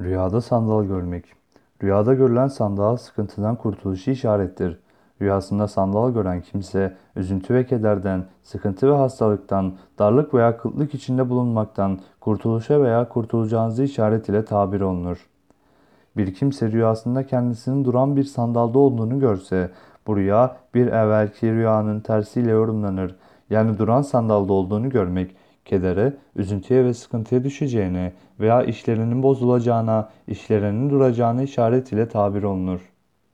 Rüyada sandal görmek. Rüyada görülen sandal sıkıntıdan kurtuluşu işarettir. Rüyasında sandal gören kimse üzüntü ve kederden, sıkıntı ve hastalıktan, darlık veya kıtlık içinde bulunmaktan kurtuluşa veya kurtulacağınızı işaret ile tabir olunur. Bir kimse rüyasında kendisinin duran bir sandalda olduğunu görse, bu rüya bir evvelki rüyanın tersiyle yorumlanır. Yani duran sandalda olduğunu görmek, kedere, üzüntüye ve sıkıntıya düşeceğine veya işlerinin bozulacağına, işlerinin duracağına işaret ile tabir olunur.